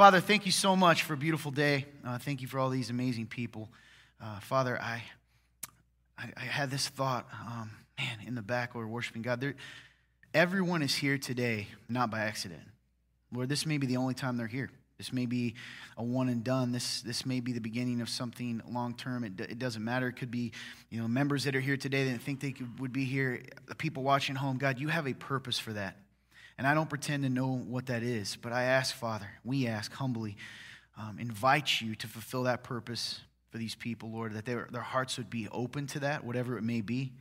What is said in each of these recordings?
Father, thank you so much for a beautiful day. Uh, thank you for all these amazing people. Uh, Father, I, I, I, had this thought, um, man, in the back, Lord, worshiping God. There, everyone is here today, not by accident. Lord, this may be the only time they're here. This may be a one and done. This, this may be the beginning of something long term. It, it doesn't matter. It could be, you know, members that are here today that think they could, would be here, the people watching home. God, you have a purpose for that. And I don't pretend to know what that is, but I ask, Father, we ask humbly, um, invite you to fulfill that purpose for these people, Lord, that their, their hearts would be open to that, whatever it may be.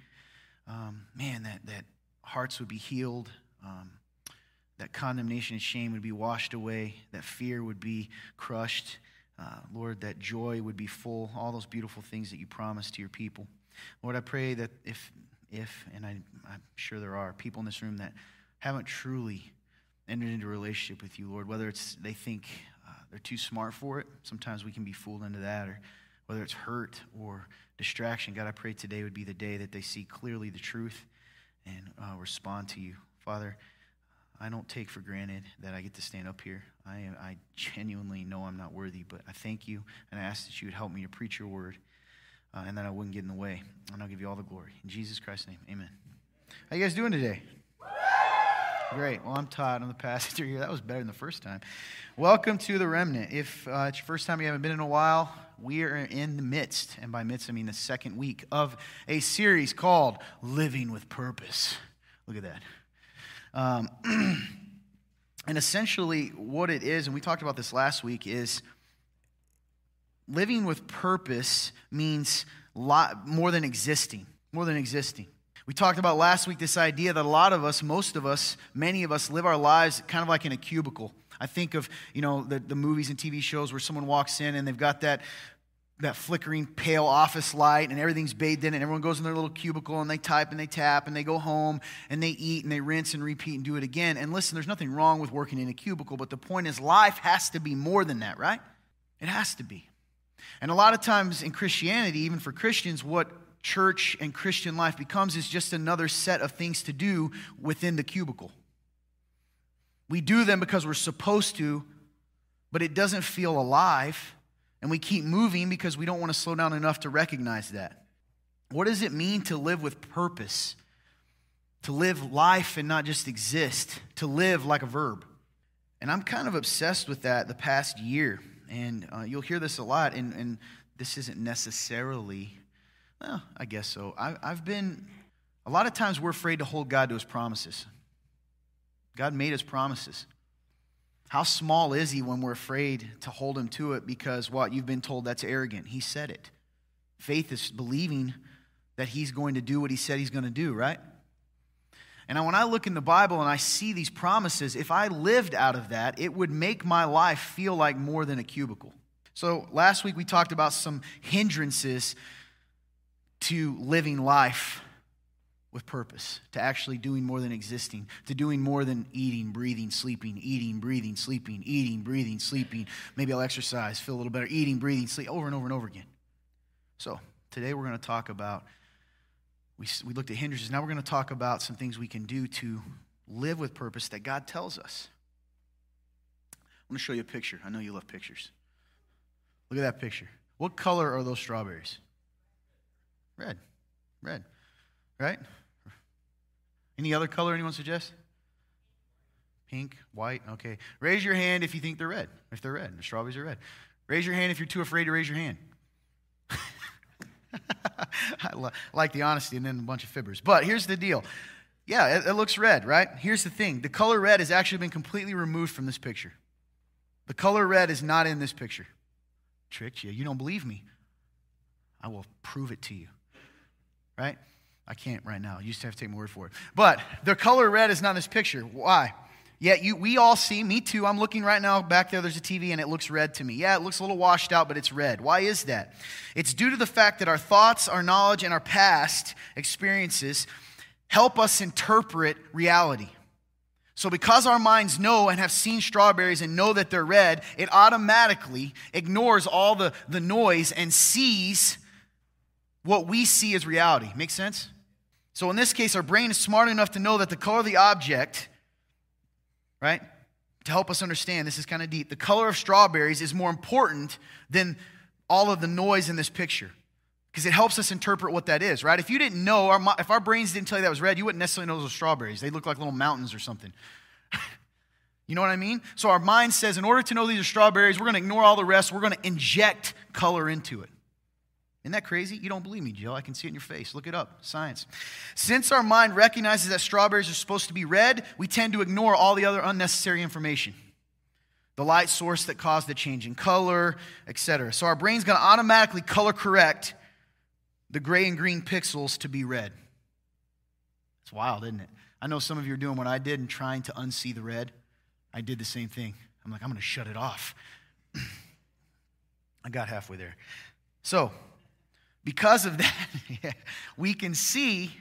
Um, man, that, that hearts would be healed, um, that condemnation and shame would be washed away, that fear would be crushed. Uh, Lord, that joy would be full, all those beautiful things that you promised to your people. Lord, I pray that if, if and I, I'm sure there are people in this room that haven't truly entered into a relationship with you, Lord, whether it's they think uh, they're too smart for it, sometimes we can be fooled into that, or whether it's hurt or distraction, God, I pray today would be the day that they see clearly the truth and uh, respond to you. Father, I don't take for granted that I get to stand up here. I, I genuinely know I'm not worthy, but I thank you and I ask that you would help me to preach your word uh, and that I wouldn't get in the way. And I'll give you all the glory. In Jesus Christ's name, amen. How you guys doing today? Great. Well, I'm Todd. I'm the pastor here. That was better than the first time. Welcome to the remnant. If uh, it's your first time you haven't been in a while, we are in the midst, and by midst I mean the second week of a series called Living with Purpose. Look at that. Um, and essentially, what it is, and we talked about this last week, is living with purpose means lot more than existing, more than existing. We talked about last week this idea that a lot of us, most of us, many of us live our lives kind of like in a cubicle. I think of, you know, the, the movies and TV shows where someone walks in and they've got that, that flickering pale office light and everything's bathed in it and everyone goes in their little cubicle and they type and they tap and they go home and they eat and they rinse and repeat and do it again. And listen, there's nothing wrong with working in a cubicle, but the point is life has to be more than that, right? It has to be. And a lot of times in Christianity, even for Christians, what church and Christian life becomes is just another set of things to do within the cubicle. We do them because we're supposed to, but it doesn't feel alive. And we keep moving because we don't want to slow down enough to recognize that. What does it mean to live with purpose? To live life and not just exist, to live like a verb. And I'm kind of obsessed with that the past year. And uh, you'll hear this a lot, and, and this isn't necessarily well, I guess so. I, I've been, a lot of times we're afraid to hold God to his promises. God made his promises. How small is he when we're afraid to hold him to it because what? You've been told that's arrogant. He said it. Faith is believing that he's going to do what he said he's going to do, right? And when I look in the Bible and I see these promises, if I lived out of that, it would make my life feel like more than a cubicle. So last week we talked about some hindrances to living life with purpose, to actually doing more than existing, to doing more than eating, breathing, sleeping, eating, breathing, sleeping, eating, breathing, sleeping. Maybe I'll exercise, feel a little better, eating, breathing, sleep, over and over and over again. So today we're going to talk about, we, we looked at hindrances. Now we're going to talk about some things we can do to live with purpose that God tells us. I'm going to show you a picture. I know you love pictures. Look at that picture. What color are those strawberries? Red. Red. Right? Any other color anyone suggest? Pink, white, okay. Raise your hand if you think they're red. If they're red, the strawberries are red. Raise your hand if you're too afraid to raise your hand. I like the honesty and then a bunch of fibbers. But here's the deal. Yeah, it, it looks red, right? Here's the thing the color red has actually been completely removed from this picture. The color red is not in this picture. Tricked you. You don't believe me. I will prove it to you right? I can't right now. You to have to take my word for it. But the color red is not in this picture. Why? Yet you, we all see, me too. I'm looking right now back there, there's a TV, and it looks red to me. Yeah, it looks a little washed out, but it's red. Why is that? It's due to the fact that our thoughts, our knowledge, and our past experiences help us interpret reality. So, because our minds know and have seen strawberries and know that they're red, it automatically ignores all the, the noise and sees what we see as reality. Make sense? So in this case, our brain is smart enough to know that the color of the object, right, to help us understand this is kind of deep. The color of strawberries is more important than all of the noise in this picture because it helps us interpret what that is, right? If you didn't know, our, if our brains didn't tell you that was red, you wouldn't necessarily know those were strawberries. They look like little mountains or something. you know what I mean? So our mind says, in order to know these are strawberries, we're going to ignore all the rest. We're going to inject color into it. Isn't that crazy? You don't believe me, Jill. I can see it in your face. Look it up. Science. Since our mind recognizes that strawberries are supposed to be red, we tend to ignore all the other unnecessary information. The light source that caused the change in color, etc. So our brain's going to automatically color correct the gray and green pixels to be red. It's wild, isn't it? I know some of you are doing what I did and trying to unsee the red. I did the same thing. I'm like, I'm going to shut it off. I got halfway there. So, because of that, we can see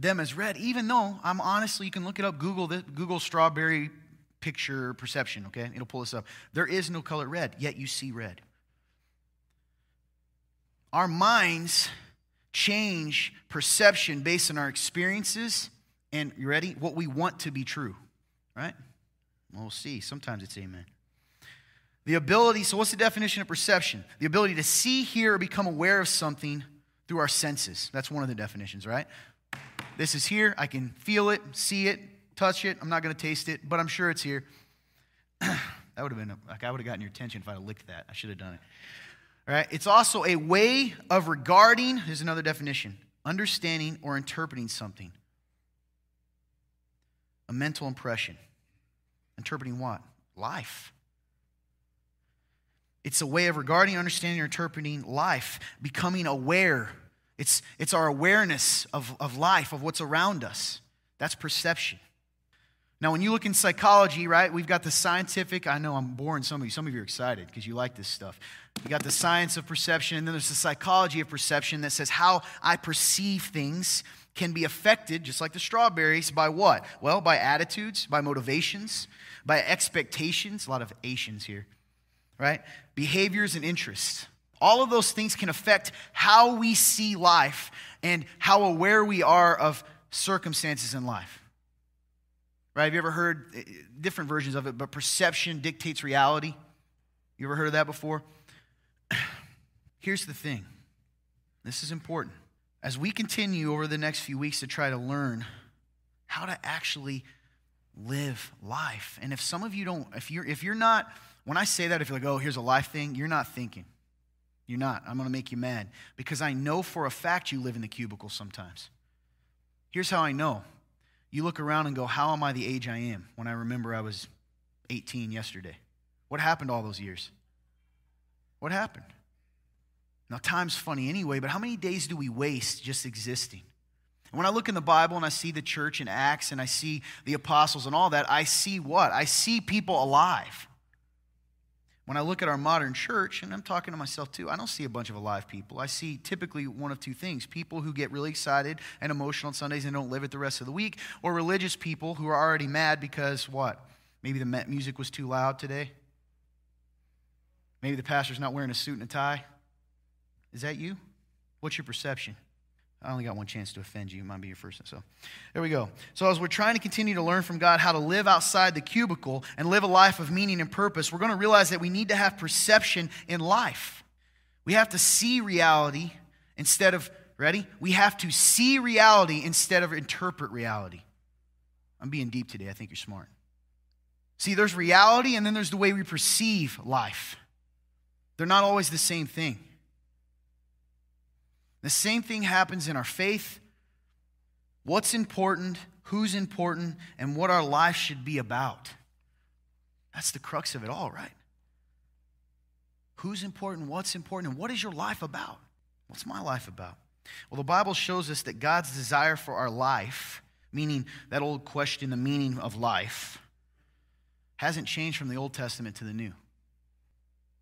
them as red, even though I'm honestly, you can look it up, Google, the, Google strawberry picture perception, okay? It'll pull this up. There is no color red, yet you see red. Our minds change perception based on our experiences and, you ready? What we want to be true, right? We'll see. Sometimes it's amen. The ability, so what's the definition of perception? The ability to see, hear, or become aware of something through our senses. That's one of the definitions, right? This is here. I can feel it, see it, touch it. I'm not going to taste it, but I'm sure it's here. that would have been, like, I would have gotten your attention if I had licked that. I should have done it. All right? It's also a way of regarding, here's another definition understanding or interpreting something. A mental impression. Interpreting what? Life. It's a way of regarding, understanding, or interpreting life, becoming aware. It's, it's our awareness of, of life, of what's around us. That's perception. Now, when you look in psychology, right, we've got the scientific, I know I'm boring some of you. Some of you are excited because you like this stuff. You got the science of perception, and then there's the psychology of perception that says how I perceive things can be affected, just like the strawberries, by what? Well, by attitudes, by motivations, by expectations, a lot of Asians here, right? Behaviors and interests. All of those things can affect how we see life and how aware we are of circumstances in life. Right? Have you ever heard eh, different versions of it, but perception dictates reality? You ever heard of that before? Here's the thing this is important. As we continue over the next few weeks to try to learn how to actually live life, and if some of you don't, if you're, if you're not, when I say that, if you're like, oh, here's a life thing, you're not thinking. You're not. I'm going to make you mad because I know for a fact you live in the cubicle sometimes. Here's how I know you look around and go, How am I the age I am when I remember I was 18 yesterday? What happened all those years? What happened? Now, time's funny anyway, but how many days do we waste just existing? And when I look in the Bible and I see the church in Acts and I see the apostles and all that, I see what? I see people alive. When I look at our modern church, and I'm talking to myself too, I don't see a bunch of alive people. I see typically one of two things people who get really excited and emotional on Sundays and don't live it the rest of the week, or religious people who are already mad because what? Maybe the music was too loud today. Maybe the pastor's not wearing a suit and a tie. Is that you? What's your perception? I only got one chance to offend you. It might be your first. So there we go. So, as we're trying to continue to learn from God how to live outside the cubicle and live a life of meaning and purpose, we're going to realize that we need to have perception in life. We have to see reality instead of, ready? We have to see reality instead of interpret reality. I'm being deep today. I think you're smart. See, there's reality and then there's the way we perceive life. They're not always the same thing. The same thing happens in our faith. What's important, who's important, and what our life should be about. That's the crux of it all, right? Who's important, what's important, and what is your life about? What's my life about? Well, the Bible shows us that God's desire for our life, meaning that old question, the meaning of life, hasn't changed from the Old Testament to the New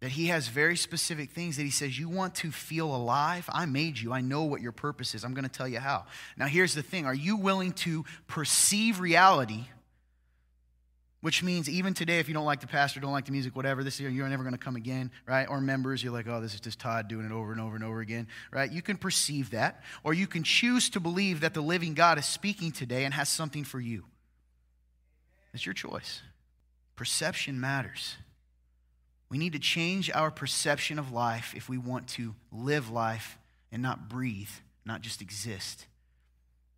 that he has very specific things that he says, You want to feel alive? I made you. I know what your purpose is. I'm going to tell you how. Now, here's the thing Are you willing to perceive reality? Which means even today, if you don't like the pastor, don't like the music, whatever, this year you're never going to come again, right? Or members, you're like, oh, this is just Todd doing it over and over and over again, right? You can perceive that, or you can choose to believe that the living God is speaking today and has something for you. It's your choice. Perception matters. We need to change our perception of life if we want to live life and not breathe, not just exist.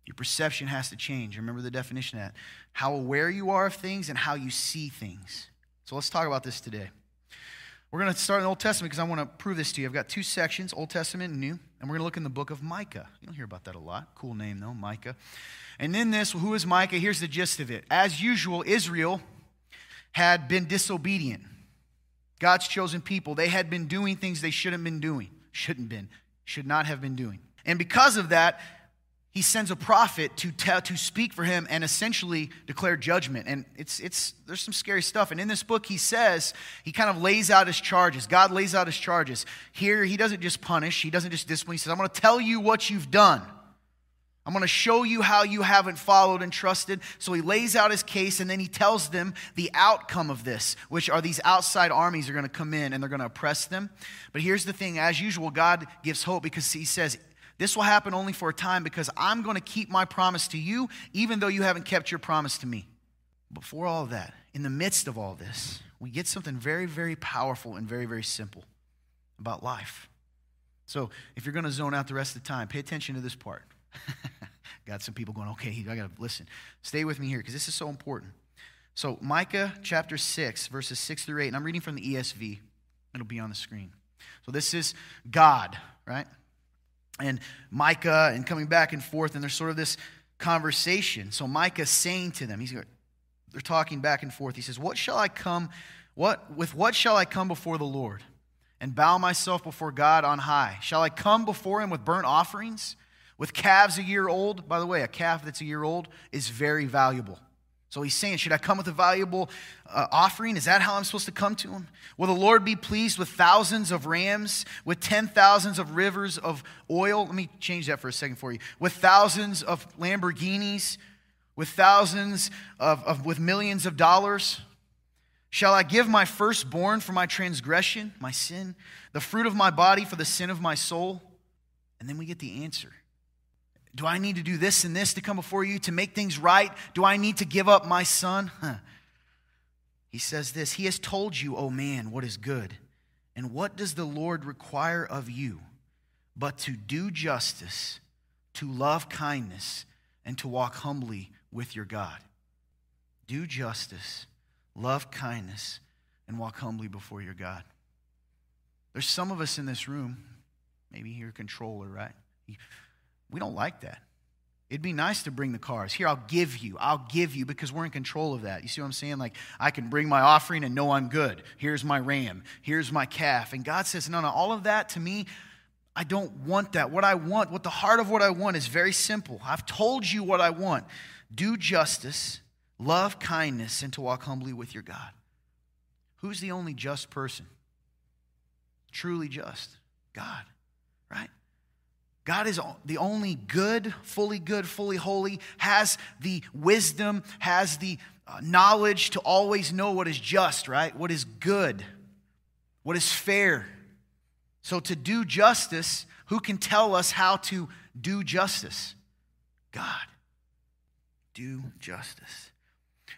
Your perception has to change. Remember the definition of that how aware you are of things and how you see things. So let's talk about this today. We're going to start in the Old Testament because I want to prove this to you. I've got two sections, Old Testament and New, and we're going to look in the book of Micah. You don't hear about that a lot. Cool name, though, Micah. And in this, who is Micah? Here's the gist of it. As usual, Israel had been disobedient. God's chosen people, they had been doing things they shouldn't have been doing. Shouldn't been, should not have been doing. And because of that, he sends a prophet to tell, to speak for him and essentially declare judgment. And it's, it's, there's some scary stuff. And in this book, he says, he kind of lays out his charges. God lays out his charges. Here, he doesn't just punish, he doesn't just discipline. He says, I'm going to tell you what you've done. I'm going to show you how you haven't followed and trusted. So he lays out his case and then he tells them the outcome of this, which are these outside armies are going to come in and they're going to oppress them. But here's the thing as usual, God gives hope because he says, this will happen only for a time because I'm going to keep my promise to you, even though you haven't kept your promise to me. Before all that, in the midst of all this, we get something very, very powerful and very, very simple about life. So if you're going to zone out the rest of the time, pay attention to this part. got some people going, okay, I got to listen. Stay with me here because this is so important. So, Micah chapter 6, verses 6 through 8, and I'm reading from the ESV. It'll be on the screen. So, this is God, right? and Micah and coming back and forth, and there's sort of this conversation. So Micah's saying to them, he's they're talking back and forth. He says, What shall I come? What with what shall I come before the Lord? And bow myself before God on high? Shall I come before him with burnt offerings? With calves a year old? By the way, a calf that's a year old is very valuable. So he's saying, Should I come with a valuable uh, offering? Is that how I'm supposed to come to him? Will the Lord be pleased with thousands of rams, with ten thousands of rivers of oil? Let me change that for a second for you. With thousands of Lamborghinis, with thousands of, of with millions of dollars? Shall I give my firstborn for my transgression, my sin, the fruit of my body for the sin of my soul? And then we get the answer. Do I need to do this and this to come before you to make things right? Do I need to give up my son? Huh. He says this He has told you, O oh man, what is good. And what does the Lord require of you but to do justice, to love kindness, and to walk humbly with your God? Do justice, love kindness, and walk humbly before your God. There's some of us in this room, maybe you're a controller, right? We don't like that. It'd be nice to bring the cars. Here, I'll give you. I'll give you because we're in control of that. You see what I'm saying? Like, I can bring my offering and know I'm good. Here's my ram. Here's my calf. And God says, no, no, all of that to me, I don't want that. What I want, what the heart of what I want is very simple. I've told you what I want do justice, love kindness, and to walk humbly with your God. Who's the only just person? Truly just? God, right? God is the only good, fully good, fully holy, has the wisdom, has the uh, knowledge to always know what is just, right? What is good, what is fair. So, to do justice, who can tell us how to do justice? God. Do justice.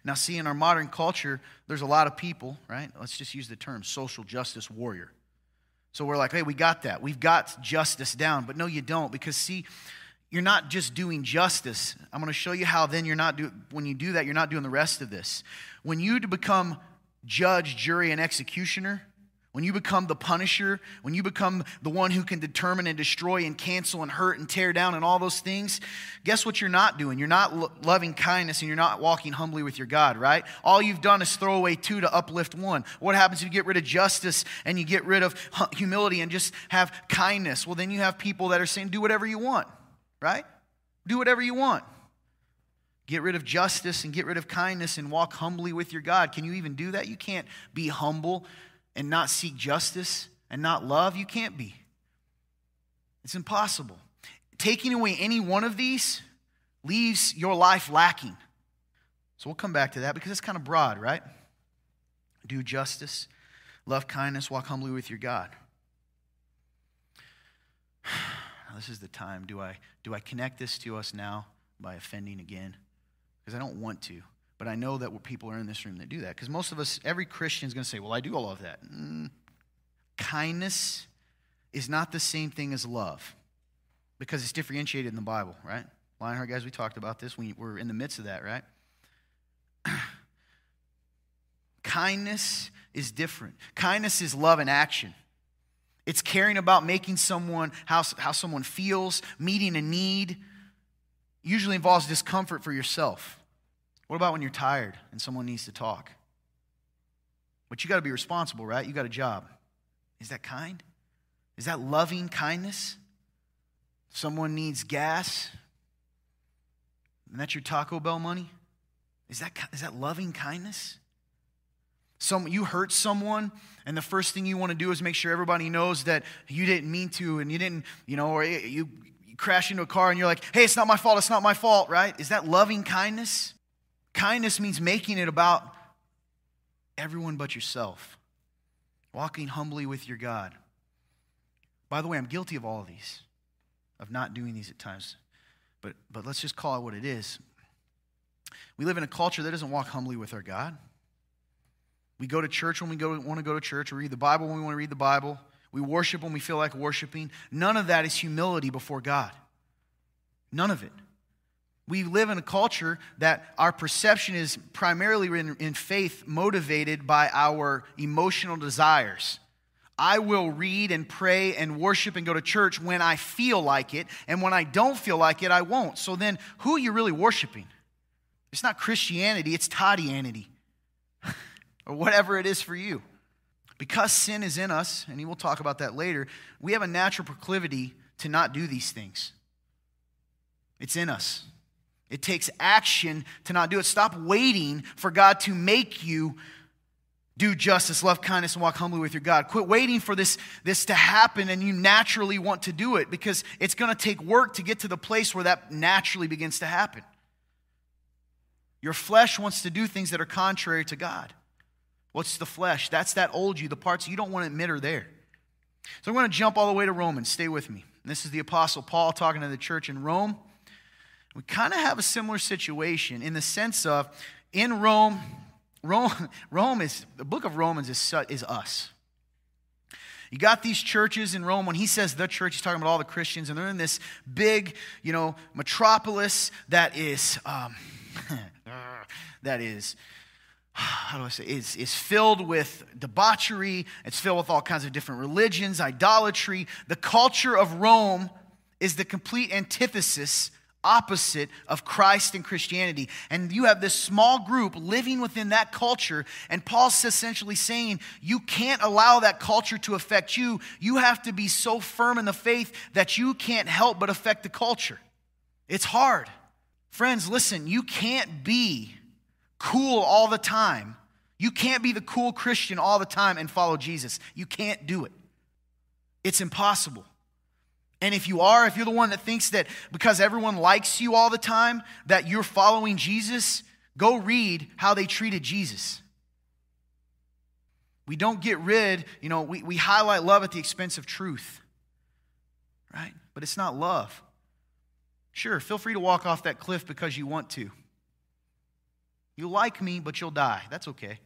Now, see, in our modern culture, there's a lot of people, right? Let's just use the term social justice warrior. So we're like, hey, we got that. We've got justice down. But no, you don't. Because, see, you're not just doing justice. I'm going to show you how then you're not doing, when you do that, you're not doing the rest of this. When you become judge, jury, and executioner, when you become the punisher, when you become the one who can determine and destroy and cancel and hurt and tear down and all those things, guess what you're not doing? You're not lo- loving kindness and you're not walking humbly with your God, right? All you've done is throw away two to uplift one. What happens if you get rid of justice and you get rid of humility and just have kindness? Well, then you have people that are saying, do whatever you want, right? Do whatever you want. Get rid of justice and get rid of kindness and walk humbly with your God. Can you even do that? You can't be humble and not seek justice and not love, you can't be. It's impossible. Taking away any one of these leaves your life lacking. So we'll come back to that because it's kind of broad, right? Do justice, love kindness, walk humbly with your God. This is the time. Do I, do I connect this to us now by offending again? Because I don't want to. But I know that people are in this room that do that. Because most of us, every Christian is going to say, well, I do all of that. Mm. Kindness is not the same thing as love because it's differentiated in the Bible, right? Lionheart guys, we talked about this. We, we're in the midst of that, right? Kindness is different. Kindness is love in action. It's caring about making someone, how, how someone feels, meeting a need. Usually involves discomfort for yourself. What about when you're tired and someone needs to talk? But you got to be responsible, right? You got a job. Is that kind? Is that loving kindness? Someone needs gas, and that's your Taco Bell money? Is that, is that loving kindness? Some, you hurt someone, and the first thing you want to do is make sure everybody knows that you didn't mean to, and you didn't, you know, or you, you crash into a car and you're like, hey, it's not my fault, it's not my fault, right? Is that loving kindness? Kindness means making it about everyone but yourself, walking humbly with your God. By the way, I'm guilty of all of these, of not doing these at times. But, but let's just call it what it is. We live in a culture that doesn't walk humbly with our God. We go to church when we go, want to go to church. We read the Bible when we want to read the Bible. We worship when we feel like worshiping. None of that is humility before God. None of it. We live in a culture that our perception is primarily in, in faith motivated by our emotional desires. I will read and pray and worship and go to church when I feel like it, and when I don't feel like it, I won't. So then, who are you really worshiping? It's not Christianity, it's Toddianity, or whatever it is for you. Because sin is in us, and we'll talk about that later, we have a natural proclivity to not do these things. It's in us. It takes action to not do it. Stop waiting for God to make you do justice, love kindness, and walk humbly with your God. Quit waiting for this, this to happen and you naturally want to do it because it's going to take work to get to the place where that naturally begins to happen. Your flesh wants to do things that are contrary to God. What's the flesh? That's that old you, the parts you don't want to admit are there. So I'm going to jump all the way to Romans. Stay with me. This is the Apostle Paul talking to the church in Rome. We kind of have a similar situation in the sense of in Rome, Rome, Rome is, the book of Romans is, is us. You got these churches in Rome. When he says the church, he's talking about all the Christians, and they're in this big, you know, metropolis that is, um, that is, how do I say, is, is filled with debauchery. It's filled with all kinds of different religions, idolatry. The culture of Rome is the complete antithesis opposite of Christ and Christianity. And you have this small group living within that culture. And Paul's essentially saying, you can't allow that culture to affect you. You have to be so firm in the faith that you can't help but affect the culture. It's hard. Friends, listen, you can't be cool all the time. You can't be the cool Christian all the time and follow Jesus. You can't do it. It's impossible. And if you are, if you're the one that thinks that because everyone likes you all the time, that you're following Jesus, go read how they treated Jesus. We don't get rid, you know, we, we highlight love at the expense of truth, right? But it's not love. Sure, feel free to walk off that cliff because you want to. You like me, but you'll die. That's okay.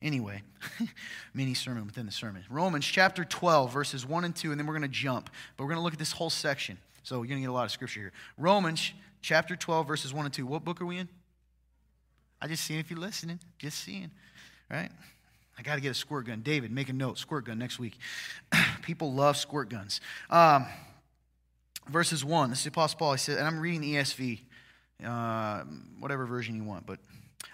Anyway, mini sermon within the sermon. Romans chapter 12, verses 1 and 2, and then we're going to jump. But we're going to look at this whole section. So you're going to get a lot of scripture here. Romans chapter 12, verses 1 and 2. What book are we in? I just seeing if you're listening. Just seeing, right? I got to get a squirt gun. David, make a note. Squirt gun next week. People love squirt guns. Um, verses 1. This is the Apostle Paul. He said, and I'm reading the ESV, uh, whatever version you want, but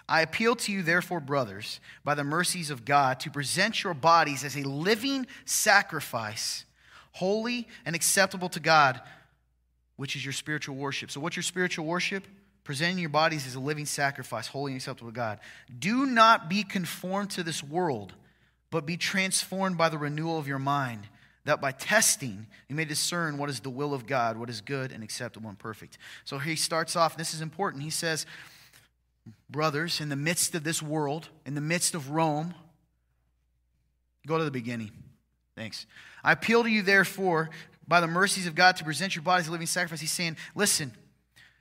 I appeal to you, therefore, brothers, by the mercies of God, to present your bodies as a living sacrifice, holy and acceptable to God, which is your spiritual worship. So, what's your spiritual worship? Presenting your bodies as a living sacrifice, holy and acceptable to God. Do not be conformed to this world, but be transformed by the renewal of your mind, that by testing you may discern what is the will of God, what is good and acceptable and perfect. So, he starts off, this is important. He says, brothers, in the midst of this world, in the midst of Rome, go to the beginning. Thanks. I appeal to you, therefore, by the mercies of God, to present your bodies a living sacrifice. He's saying, listen,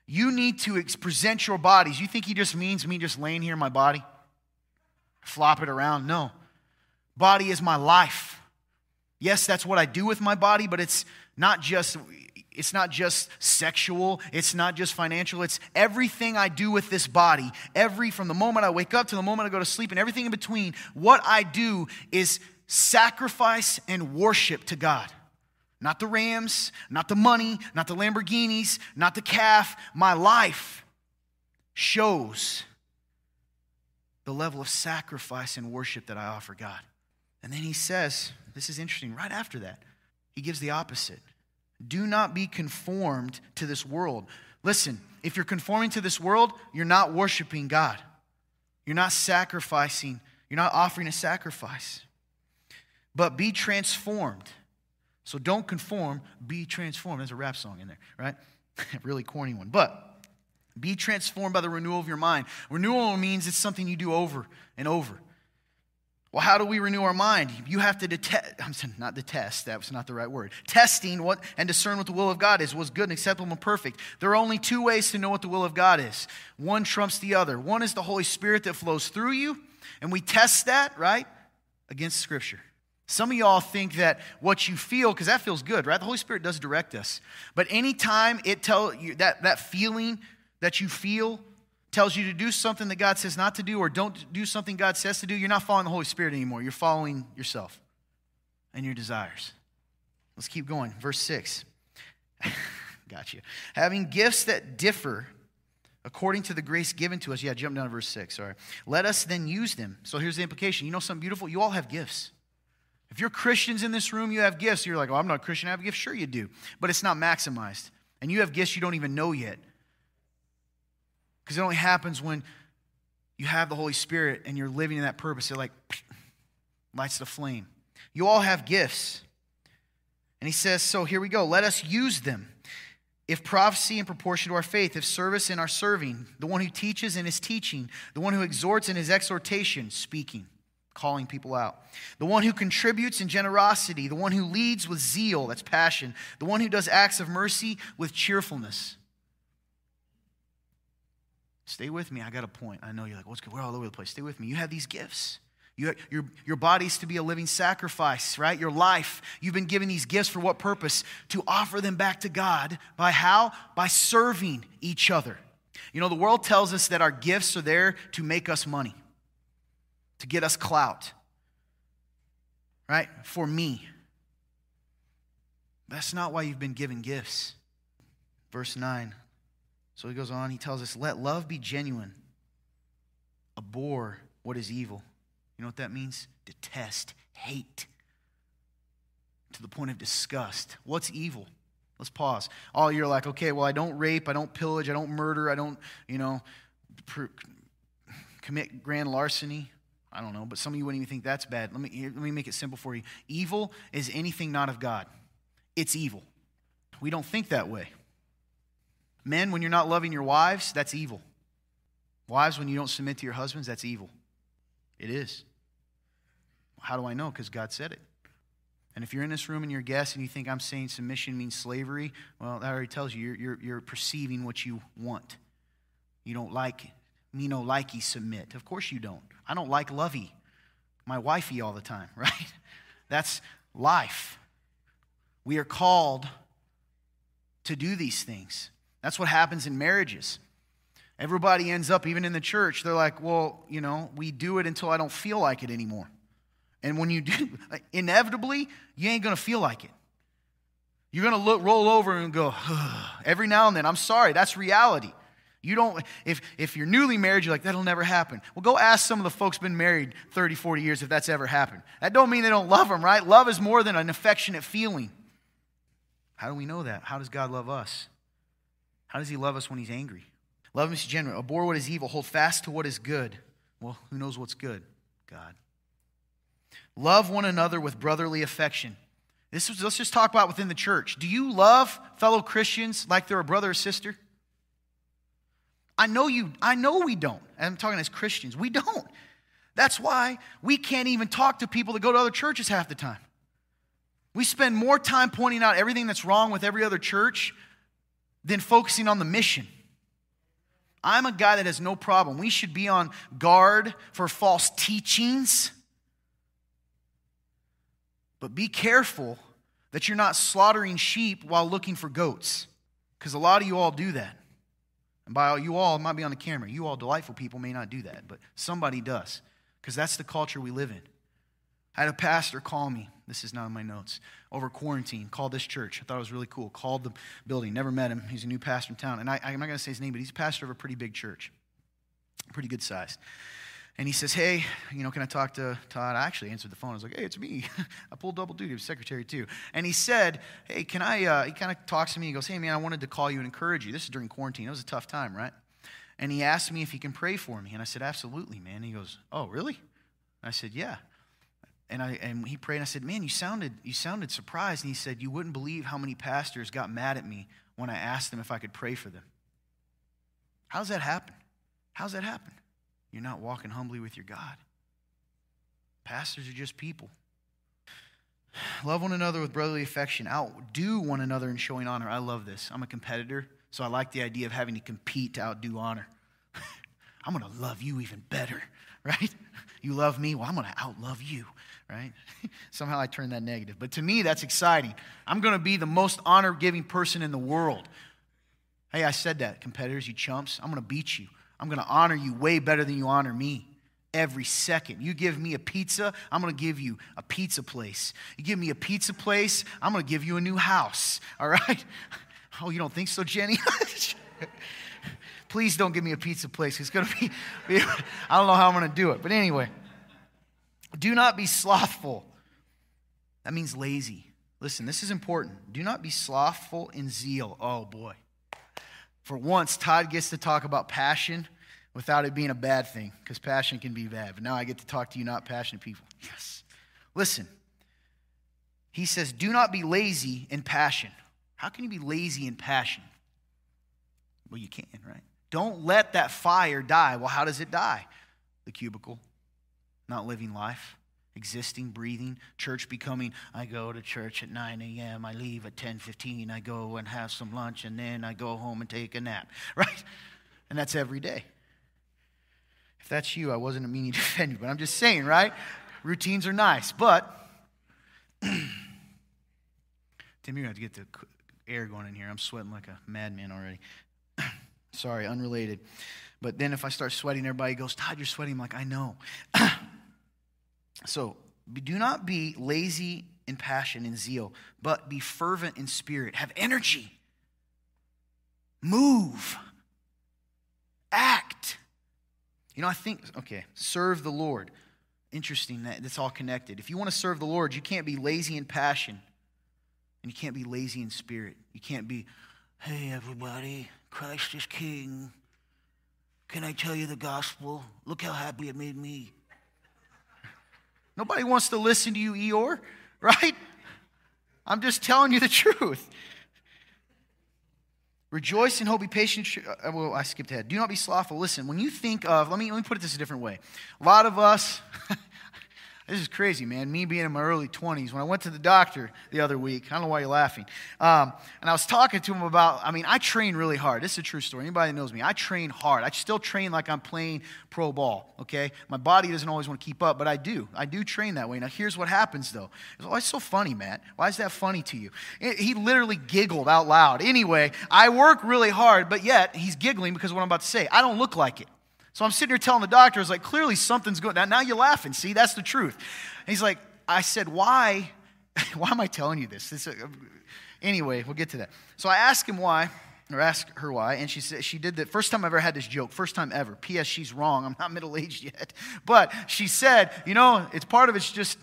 You need to present your bodies. You think he just means me just laying here in my body? Flop it around? No. Body is my life. Yes, that's what I do with my body, but it's not just it's not just sexual, it's not just financial, it's everything I do with this body. Every from the moment I wake up to the moment I go to sleep and everything in between, what I do is sacrifice and worship to God. Not the Rams, not the money, not the Lamborghinis, not the calf. My life shows the level of sacrifice and worship that I offer God. And then he says, this is interesting, right after that, he gives the opposite. Do not be conformed to this world. Listen, if you're conforming to this world, you're not worshiping God. You're not sacrificing, you're not offering a sacrifice. But be transformed. So don't conform, be transformed. There's a rap song in there, right? really corny one. But be transformed by the renewal of your mind. Renewal means it's something you do over and over. Well, how do we renew our mind? You have to detest, I'm saying not detest, that was not the right word. Testing what and discern what the will of God is, what's good and acceptable and perfect. There are only two ways to know what the will of God is. One trumps the other. One is the Holy Spirit that flows through you, and we test that, right, against Scripture. Some of y'all think that what you feel, because that feels good, right? The Holy Spirit does direct us. But anytime it tell you that, that feeling that you feel tells you to do something that God says not to do or don't do something God says to do, you're not following the Holy Spirit anymore. You're following yourself and your desires. Let's keep going. Verse 6. Got you. Having gifts that differ according to the grace given to us. Yeah, jump down to verse 6. Sorry. Let us then use them. So here's the implication. You know something beautiful? You all have gifts. If you're Christians in this room, you have gifts. You're like, oh, I'm not a Christian. I have a gift. Sure, you do. But it's not maximized. And you have gifts you don't even know yet. Because it only happens when you have the Holy Spirit and you're living in that purpose. It like lights the flame. You all have gifts. And he says, so here we go. Let us use them. If prophecy in proportion to our faith, if service in our serving, the one who teaches in his teaching, the one who exhorts in his exhortation, speaking, calling people out, the one who contributes in generosity, the one who leads with zeal, that's passion, the one who does acts of mercy with cheerfulness. Stay with me. I got a point. I know you're like, what's good? We're all over the place. Stay with me. You have these gifts. You, your, your body's to be a living sacrifice, right? Your life. You've been given these gifts for what purpose? To offer them back to God. By how? By serving each other. You know, the world tells us that our gifts are there to make us money, to get us clout, right? For me. That's not why you've been given gifts. Verse 9 so he goes on, he tells us, let love be genuine. Abhor what is evil. You know what that means? Detest, hate, to the point of disgust. What's evil? Let's pause. All you're like, okay, well, I don't rape, I don't pillage, I don't murder, I don't, you know, per- commit grand larceny. I don't know, but some of you wouldn't even think that's bad. Let me, let me make it simple for you. Evil is anything not of God, it's evil. We don't think that way. Men, when you're not loving your wives, that's evil. Wives, when you don't submit to your husbands, that's evil. It is. How do I know? Because God said it. And if you're in this room and you're a guest and you think I'm saying submission means slavery, well, that already tells you you're, you're, you're perceiving what you want. You don't like me no likey submit. Of course you don't. I don't like lovey, my wifey all the time, right? That's life. We are called to do these things. That's what happens in marriages. Everybody ends up, even in the church, they're like, well, you know, we do it until I don't feel like it anymore. And when you do, inevitably, you ain't going to feel like it. You're going to look, roll over and go, every now and then. I'm sorry, that's reality. You don't, if, if you're newly married, you're like, that'll never happen. Well, go ask some of the folks been married 30, 40 years if that's ever happened. That don't mean they don't love them, right? Love is more than an affectionate feeling. How do we know that? How does God love us? How does he love us when he's angry? Love is genuine. Abhor what is evil. Hold fast to what is good. Well, who knows what's good? God. Love one another with brotherly affection. This is, let's just talk about within the church. Do you love fellow Christians like they're a brother or sister? I know you, I know we don't. I'm talking as Christians. We don't. That's why we can't even talk to people that go to other churches half the time. We spend more time pointing out everything that's wrong with every other church than focusing on the mission. I'm a guy that has no problem. We should be on guard for false teachings. But be careful that you're not slaughtering sheep while looking for goats, because a lot of you all do that. And by all, you all, might be on the camera, you all delightful people may not do that, but somebody does, because that's the culture we live in. I had a pastor call me. This is not in my notes. Over quarantine, called this church. I thought it was really cool. Called the building. Never met him. He's a new pastor in town. And I, am not going to say his name, but he's a pastor of a pretty big church, pretty good size. And he says, Hey, you know, can I talk to Todd? I actually answered the phone. I was like, Hey, it's me. I pulled double duty. I was secretary too. And he said, Hey, can I? Uh, he kind of talks to me. He goes, Hey, man, I wanted to call you and encourage you. This is during quarantine. It was a tough time, right? And he asked me if he can pray for me. And I said, Absolutely, man. And he goes, Oh, really? I said, Yeah and I and he prayed and I said, "Man, you sounded you sounded surprised." And he said, "You wouldn't believe how many pastors got mad at me when I asked them if I could pray for them." How's that happen? How's that happen? You're not walking humbly with your God. Pastors are just people. Love one another with brotherly affection. Outdo one another in showing honor. I love this. I'm a competitor, so I like the idea of having to compete to outdo honor. I'm going to love you even better, right? You love me, well, I'm going to outlove you right? Somehow I turned that negative. But to me, that's exciting. I'm going to be the most honor giving person in the world. Hey, I said that, competitors, you chumps. I'm going to beat you. I'm going to honor you way better than you honor me every second. You give me a pizza, I'm going to give you a pizza place. You give me a pizza place, I'm going to give you a new house. All right? Oh, you don't think so, Jenny? Please don't give me a pizza place. It's going to be, I don't know how I'm going to do it. But anyway. Do not be slothful. That means lazy. Listen, this is important. Do not be slothful in zeal. Oh, boy. For once, Todd gets to talk about passion without it being a bad thing, because passion can be bad. But now I get to talk to you, not passionate people. Yes. Listen, he says, do not be lazy in passion. How can you be lazy in passion? Well, you can, right? Don't let that fire die. Well, how does it die? The cubicle, not living life, existing, breathing, church becoming, I go to church at 9 a.m., I leave at 10:15, I go and have some lunch, and then I go home and take a nap, right? And that's every day. If that's you, I wasn't meaning to offend you, but I'm just saying, right? Routines are nice, but Tim, you're have to get the air going in here. I'm sweating like a madman already. Sorry, unrelated. But then if I start sweating, everybody goes, Todd, you're sweating. I'm like, I know. So do not be lazy in passion and zeal, but be fervent in spirit. Have energy. Move. Act. You know, I think, okay, serve the Lord. Interesting that it's all connected. If you want to serve the Lord, you can't be lazy in passion and you can't be lazy in spirit. You can't be, hey, everybody, Christ is king. Can I tell you the gospel? Look how happy it made me. Nobody wants to listen to you, Eeyore, right? I'm just telling you the truth. Rejoice and hope, be patient. Uh, well, I skipped ahead. Do not be slothful. Listen, when you think of, let me, let me put it this a different way. A lot of us, This is crazy, man. Me being in my early 20s, when I went to the doctor the other week, I don't know why you're laughing, um, and I was talking to him about, I mean, I train really hard. This is a true story. Anybody that knows me, I train hard. I still train like I'm playing pro ball, okay? My body doesn't always want to keep up, but I do. I do train that way. Now, here's what happens, though. It's always so funny, Matt. Why is that funny to you? He literally giggled out loud. Anyway, I work really hard, but yet he's giggling because of what I'm about to say. I don't look like it. So I'm sitting here telling the doctor, I was like, clearly something's going on. Now you're laughing. See, that's the truth. And he's like, I said, why? why am I telling you this? this uh, anyway, we'll get to that. So I asked him why, or asked her why, and she said she did the first time I ever had this joke, first time ever. P.S. She's wrong. I'm not middle aged yet. But she said, you know, it's part of it's just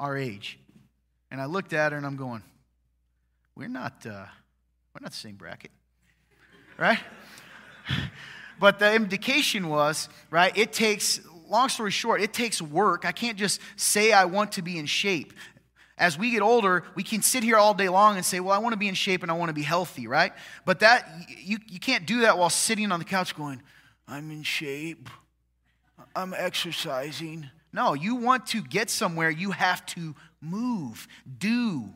our age. And I looked at her and I'm going, we're not, uh, we're not the same bracket, right? But the indication was, right, it takes, long story short, it takes work. I can't just say I want to be in shape. As we get older, we can sit here all day long and say, Well, I want to be in shape and I want to be healthy, right? But that you, you can't do that while sitting on the couch going, I'm in shape. I'm exercising. No, you want to get somewhere, you have to move, do.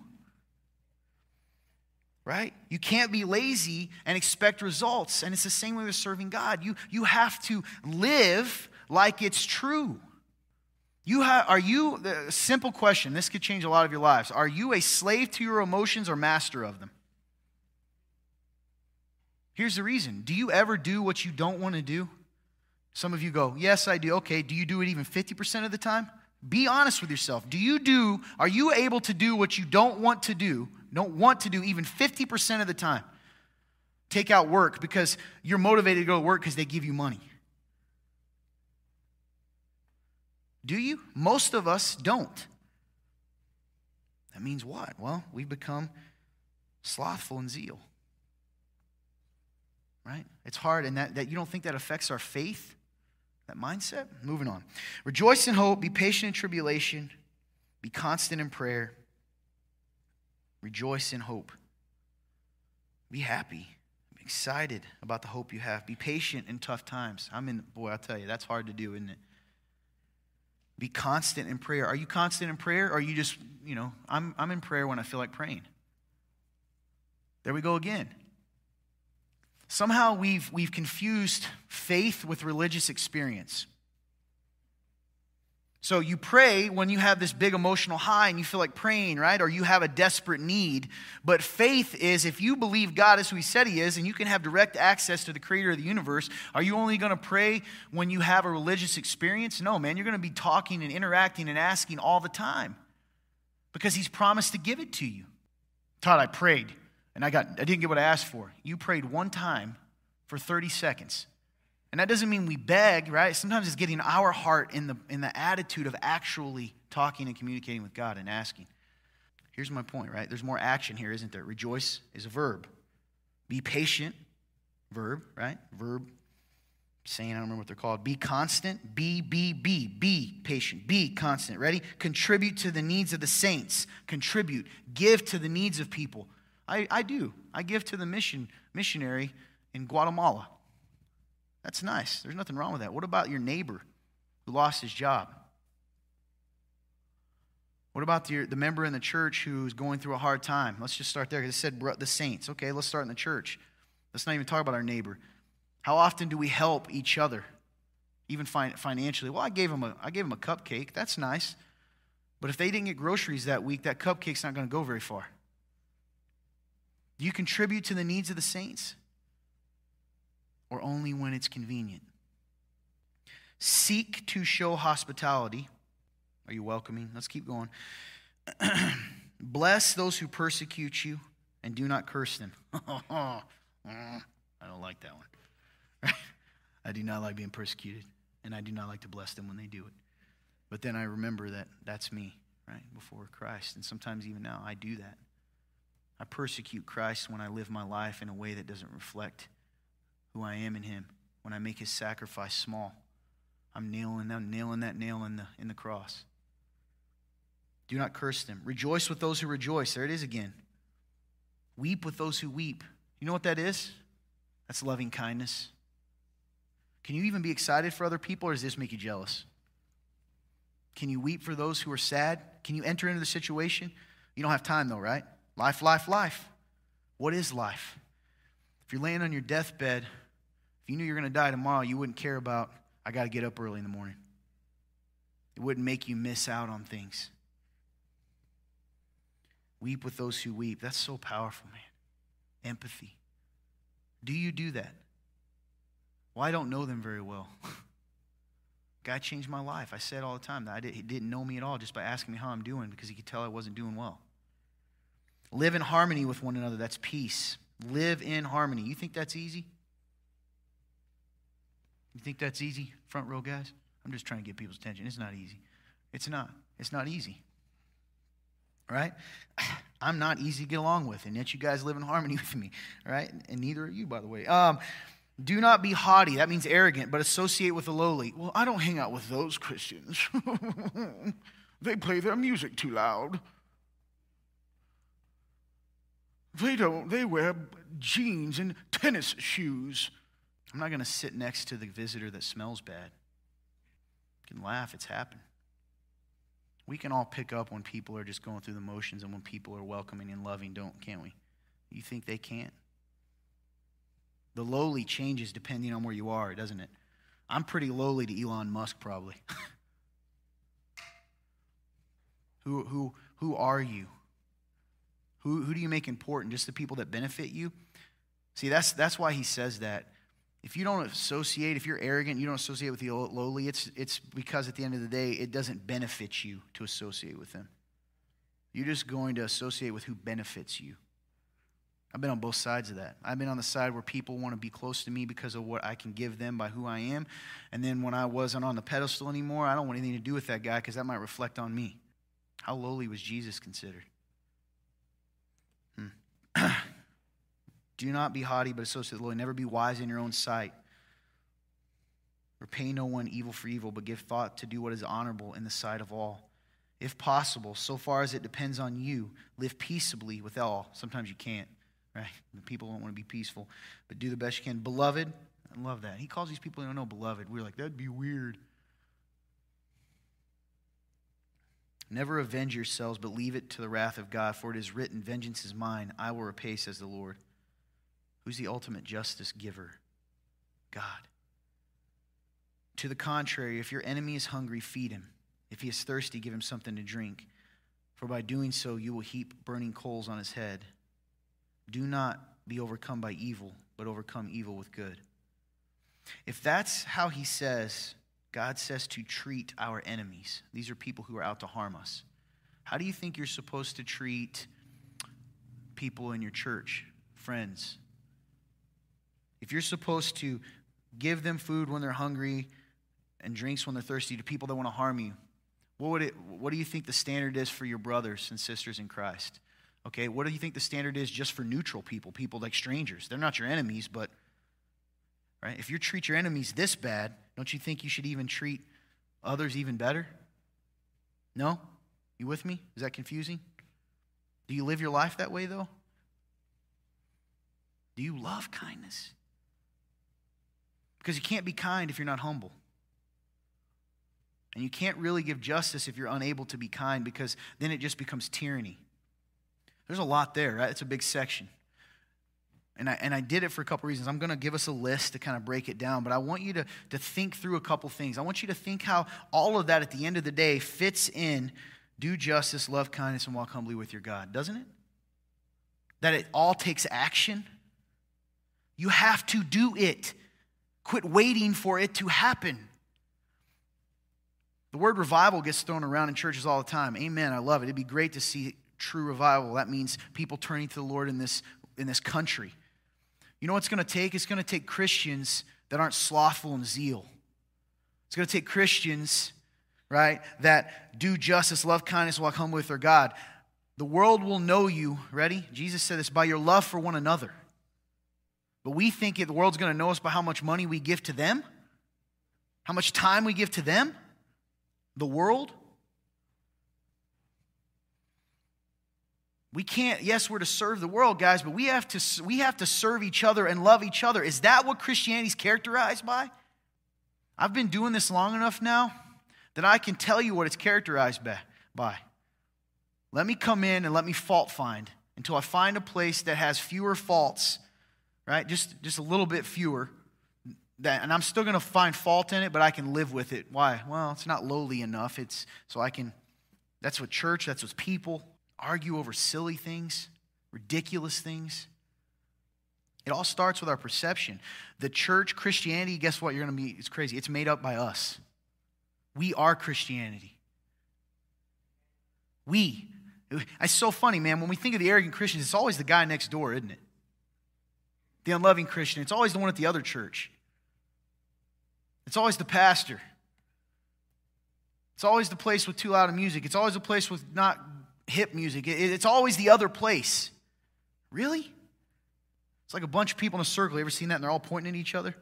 Right? You can't be lazy and expect results. And it's the same way with serving God. You, you have to live like it's true. You have, are you, the simple question, this could change a lot of your lives. Are you a slave to your emotions or master of them? Here's the reason. Do you ever do what you don't want to do? Some of you go, Yes, I do. Okay, do you do it even 50% of the time? Be honest with yourself. Do you do, are you able to do what you don't want to do, don't want to do even 50% of the time? Take out work because you're motivated to go to work because they give you money. Do you? Most of us don't. That means what? Well, we've become slothful in zeal. Right? It's hard, and that, that you don't think that affects our faith? That mindset? Moving on. Rejoice in hope, be patient in tribulation, be constant in prayer. Rejoice in hope. Be happy. Be excited about the hope you have. Be patient in tough times. I'm in, boy, I'll tell you, that's hard to do, isn't it? Be constant in prayer. Are you constant in prayer? Or are you just, you know, I'm, I'm in prayer when I feel like praying? There we go again. Somehow we've, we've confused faith with religious experience. So you pray when you have this big emotional high and you feel like praying, right? Or you have a desperate need. But faith is if you believe God is who He said He is and you can have direct access to the creator of the universe, are you only going to pray when you have a religious experience? No, man. You're going to be talking and interacting and asking all the time because He's promised to give it to you. Todd, I prayed and I, got, I didn't get what I asked for. You prayed one time for 30 seconds. And that doesn't mean we beg, right? Sometimes it's getting our heart in the, in the attitude of actually talking and communicating with God and asking. Here's my point, right? There's more action here, isn't there? Rejoice is a verb. Be patient, verb, right? Verb saying, I don't remember what they're called. Be constant, be, be, be, be patient, be constant. Ready? Contribute to the needs of the saints. Contribute. Give to the needs of people. I, I do. I give to the mission missionary in Guatemala. That's nice. There's nothing wrong with that. What about your neighbor who lost his job? What about the, the member in the church who's going through a hard time? Let's just start there because it said the saints. Okay, let's start in the church. Let's not even talk about our neighbor. How often do we help each other, even financially? Well, I gave him a, I gave him a cupcake. That's nice. But if they didn't get groceries that week, that cupcake's not going to go very far. Do you contribute to the needs of the saints? Or only when it's convenient? Seek to show hospitality. Are you welcoming? Let's keep going. Bless those who persecute you and do not curse them. I don't like that one. I do not like being persecuted, and I do not like to bless them when they do it. But then I remember that that's me, right, before Christ. And sometimes even now I do that. I persecute Christ when I live my life in a way that doesn't reflect who I am in Him. When I make His sacrifice small, I'm nailing, I'm nailing that nail in the, in the cross. Do not curse them. Rejoice with those who rejoice. There it is again. Weep with those who weep. You know what that is? That's loving kindness. Can you even be excited for other people, or does this make you jealous? Can you weep for those who are sad? Can you enter into the situation? You don't have time, though, right? Life, life, life. What is life? If you're laying on your deathbed, if you knew you're going to die tomorrow, you wouldn't care about, I got to get up early in the morning. It wouldn't make you miss out on things. Weep with those who weep. That's so powerful, man. Empathy. Do you do that? Well, I don't know them very well. God changed my life. I said all the time that I did, he didn't know me at all just by asking me how I'm doing because he could tell I wasn't doing well. Live in harmony with one another. That's peace. Live in harmony. You think that's easy? You think that's easy, front row guys? I'm just trying to get people's attention. It's not easy. It's not. It's not easy. Right? I'm not easy to get along with, and yet you guys live in harmony with me. Right? And neither are you, by the way. Um, do not be haughty. That means arrogant, but associate with the lowly. Well, I don't hang out with those Christians. they play their music too loud. They don't, they wear jeans and tennis shoes. I'm not going to sit next to the visitor that smells bad. You can laugh, it's happened. We can all pick up when people are just going through the motions and when people are welcoming and loving, don't, can't we? You think they can't? The lowly changes depending on where you are, doesn't it? I'm pretty lowly to Elon Musk, probably. who, who, who are you? Who, who do you make important? Just the people that benefit you? See, that's, that's why he says that. If you don't associate, if you're arrogant, you don't associate with the lowly, it's, it's because at the end of the day, it doesn't benefit you to associate with them. You're just going to associate with who benefits you. I've been on both sides of that. I've been on the side where people want to be close to me because of what I can give them by who I am. And then when I wasn't on the pedestal anymore, I don't want anything to do with that guy because that might reflect on me. How lowly was Jesus considered? Hmm. do not be haughty, but associate with the Lord. Never be wise in your own sight. Repay no one evil for evil, but give thought to do what is honorable in the sight of all. If possible, so far as it depends on you, live peaceably with all. Sometimes you can't right? The people don't want to be peaceful, but do the best you can. Beloved, I love that. He calls these people who don't know beloved. We're like, that'd be weird. Never avenge yourselves, but leave it to the wrath of God, for it is written, Vengeance is mine, I will repay, says the Lord. Who's the ultimate justice giver? God. To the contrary, if your enemy is hungry, feed him. If he is thirsty, give him something to drink. For by doing so, you will heap burning coals on his head. Do not be overcome by evil, but overcome evil with good. If that's how he says, God says to treat our enemies, these are people who are out to harm us. How do you think you're supposed to treat people in your church, friends? If you're supposed to give them food when they're hungry and drinks when they're thirsty to people that want to harm you, what, would it, what do you think the standard is for your brothers and sisters in Christ? Okay, what do you think the standard is just for neutral people, people like strangers? They're not your enemies, but right? If you treat your enemies this bad, don't you think you should even treat others even better? No? You with me? Is that confusing? Do you live your life that way though? Do you love kindness? Because you can't be kind if you're not humble. And you can't really give justice if you're unable to be kind because then it just becomes tyranny. There's a lot there, right? It's a big section. And I, and I did it for a couple reasons. I'm going to give us a list to kind of break it down, but I want you to, to think through a couple things. I want you to think how all of that at the end of the day fits in do justice, love kindness, and walk humbly with your God, doesn't it? That it all takes action. You have to do it. Quit waiting for it to happen. The word revival gets thrown around in churches all the time. Amen. I love it. It'd be great to see true revival. That means people turning to the Lord in this, in this country. You know what's going to take? It's going to take Christians that aren't slothful in zeal. It's going to take Christians, right, that do justice, love kindness, walk home with their God. The world will know you, ready? Jesus said this, by your love for one another. But we think the world's going to know us by how much money we give to them, how much time we give to them, the world. We can't, yes, we're to serve the world, guys, but we have to, we have to serve each other and love each other. Is that what Christianity is characterized by? I've been doing this long enough now that I can tell you what it's characterized by. Let me come in and let me fault find until I find a place that has fewer faults, right? Just, just a little bit fewer. That, and I'm still going to find fault in it, but I can live with it. Why? Well, it's not lowly enough. It's so I can. That's what church. That's what people argue over silly things, ridiculous things. It all starts with our perception. The church, Christianity, guess what? You're going to be, it's crazy. It's made up by us. We are Christianity. We. It's so funny, man. When we think of the arrogant Christians, it's always the guy next door, isn't it? The unloving Christian. It's always the one at the other church. It's always the pastor. It's always the place with too loud of music. It's always the place with not hip music. It's always the other place. Really? It's like a bunch of people in a circle. You ever seen that? And they're all pointing at each other.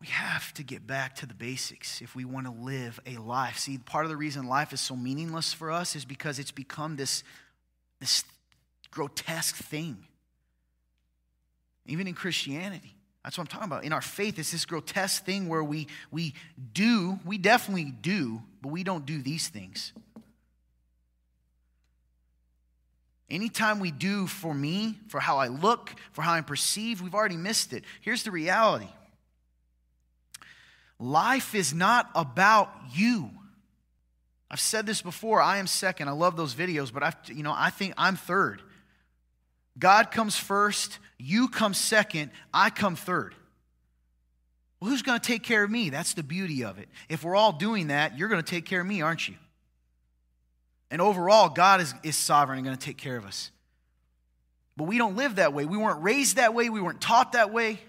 We have to get back to the basics if we want to live a life. See, part of the reason life is so meaningless for us is because it's become this, this grotesque thing. Even in Christianity. That's what I'm talking about. In our faith, it's this grotesque thing where we, we do, we definitely do, but we don't do these things. Anytime we do for me, for how I look, for how I'm perceived, we've already missed it. Here's the reality life is not about you. I've said this before. I am second. I love those videos, but I, you know, I think I'm third. God comes first, you come second, I come third. Well, who's going to take care of me? That's the beauty of it. If we're all doing that, you're going to take care of me, aren't you? And overall, God is, is sovereign and going to take care of us. But we don't live that way. We weren't raised that way. We weren't taught that way.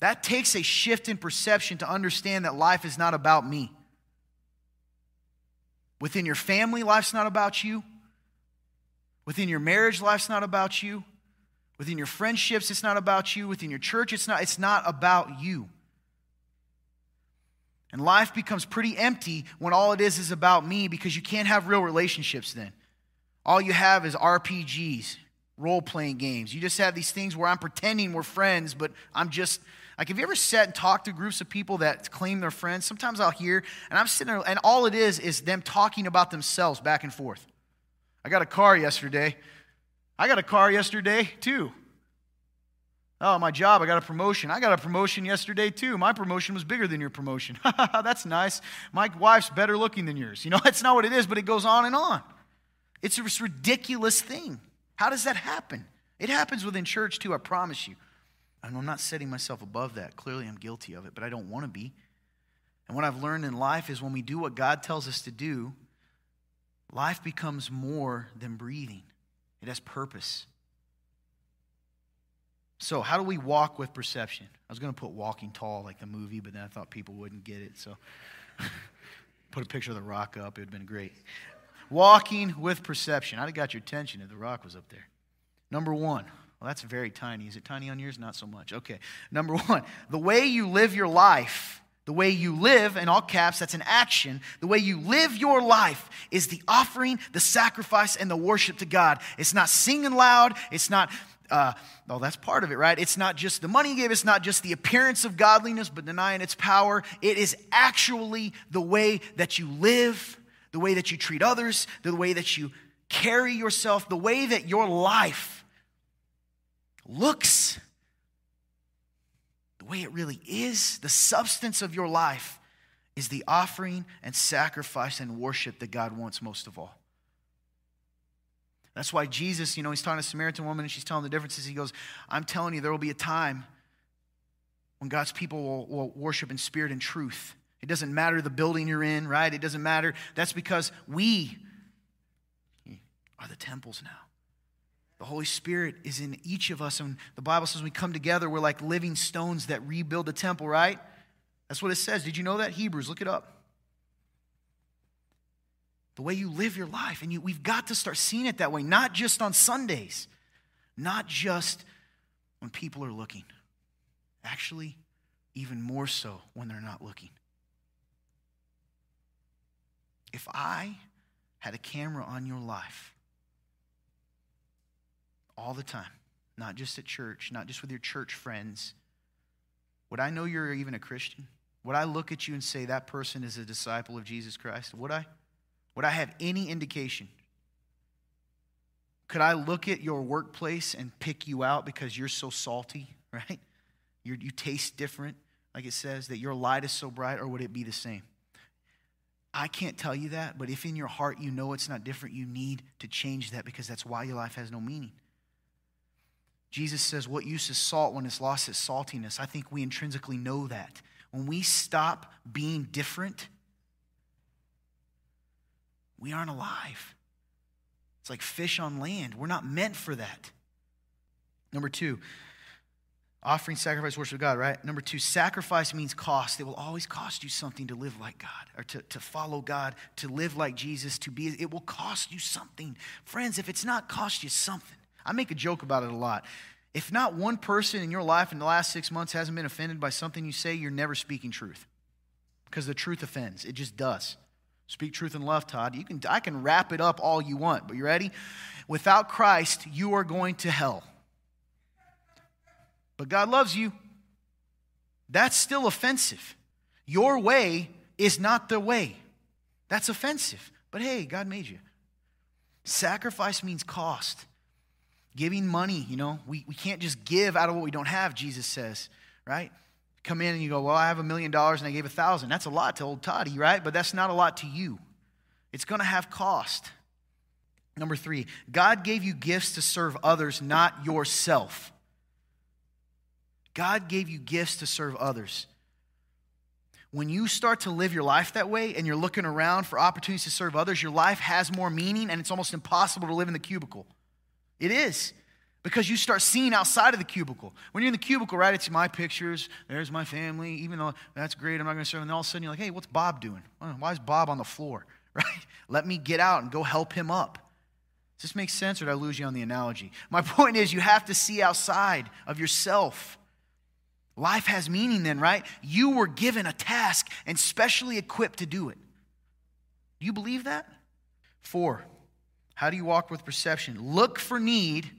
That takes a shift in perception to understand that life is not about me. Within your family, life's not about you. Within your marriage, life's not about you. Within your friendships, it's not about you. Within your church, it's not, it's not about you. And life becomes pretty empty when all it is is about me because you can't have real relationships then. All you have is RPGs, role playing games. You just have these things where I'm pretending we're friends, but I'm just. Like, have you ever sat and talked to groups of people that claim they're friends? Sometimes I'll hear, and I'm sitting there, and all it is is them talking about themselves back and forth. I got a car yesterday. I got a car yesterday, too. Oh, my job, I got a promotion. I got a promotion yesterday too. My promotion was bigger than your promotion. That's nice. My wife's better looking than yours. You know, that's not what it is, but it goes on and on. It's a ridiculous thing. How does that happen? It happens within church too, I promise you. And I'm not setting myself above that. Clearly, I'm guilty of it, but I don't want to be. And what I've learned in life is when we do what God tells us to do, life becomes more than breathing, it has purpose. So, how do we walk with perception? I was going to put Walking Tall like the movie, but then I thought people wouldn't get it. So, put a picture of the rock up. It would have been great. Walking with perception. I'd have got your attention if the rock was up there. Number one. Well, that's very tiny. Is it tiny on yours? Not so much. Okay. Number one, the way you live your life, the way you live, in all caps, that's an action. The way you live your life is the offering, the sacrifice, and the worship to God. It's not singing loud. It's not uh, oh, that's part of it, right? It's not just the money you give, it's not just the appearance of godliness, but denying its power. It is actually the way that you live, the way that you treat others, the way that you carry yourself, the way that your life looks, way it really is, the substance of your life is the offering and sacrifice and worship that God wants most of all. That's why Jesus, you know, he's talking to a Samaritan woman and she's telling the differences. He goes, I'm telling you, there will be a time when God's people will, will worship in spirit and truth. It doesn't matter the building you're in, right? It doesn't matter. That's because we are the temples now. The Holy Spirit is in each of us. And the Bible says we come together, we're like living stones that rebuild the temple, right? That's what it says. Did you know that? Hebrews, look it up the way you live your life. And you, we've got to start seeing it that way, not just on Sundays, not just when people are looking. Actually, even more so when they're not looking. If I had a camera on your life all the time, not just at church, not just with your church friends, would I know you're even a Christian? Would I look at you and say that person is a disciple of Jesus Christ? Would I? Would I have any indication? Could I look at your workplace and pick you out because you're so salty, right? You're, you taste different, like it says, that your light is so bright, or would it be the same? I can't tell you that, but if in your heart you know it's not different, you need to change that because that's why your life has no meaning. Jesus says, What use is salt when it's lost its saltiness? I think we intrinsically know that. When we stop being different, we aren't alive. It's like fish on land. We're not meant for that. Number two, offering sacrifice, worship God, right? Number two, sacrifice means cost. It will always cost you something to live like God or to, to follow God, to live like Jesus, to be, it will cost you something. Friends, if it's not cost you something, I make a joke about it a lot. If not one person in your life in the last six months hasn't been offended by something you say, you're never speaking truth. Because the truth offends, it just does. Speak truth in love, Todd. You can, I can wrap it up all you want, but you ready? Without Christ, you are going to hell. But God loves you. That's still offensive. Your way is not the way. That's offensive. But hey, God made you. Sacrifice means cost. Giving money, you know, we, we can't just give out of what we don't have, Jesus says, right? Come in and you go, Well, I have a million dollars and I gave a thousand. That's a lot to old Toddy, right? But that's not a lot to you. It's going to have cost. Number three, God gave you gifts to serve others, not yourself. God gave you gifts to serve others. When you start to live your life that way and you're looking around for opportunities to serve others, your life has more meaning and it's almost impossible to live in the cubicle. It is. Because you start seeing outside of the cubicle. When you're in the cubicle, right, it's my pictures, there's my family, even though that's great, I'm not going to serve. And all of a sudden you're like, hey, what's Bob doing? Why is Bob on the floor? Right? Let me get out and go help him up. Does this make sense or did I lose you on the analogy? My point is, you have to see outside of yourself. Life has meaning then, right? You were given a task and specially equipped to do it. Do you believe that? Four, how do you walk with perception? Look for need,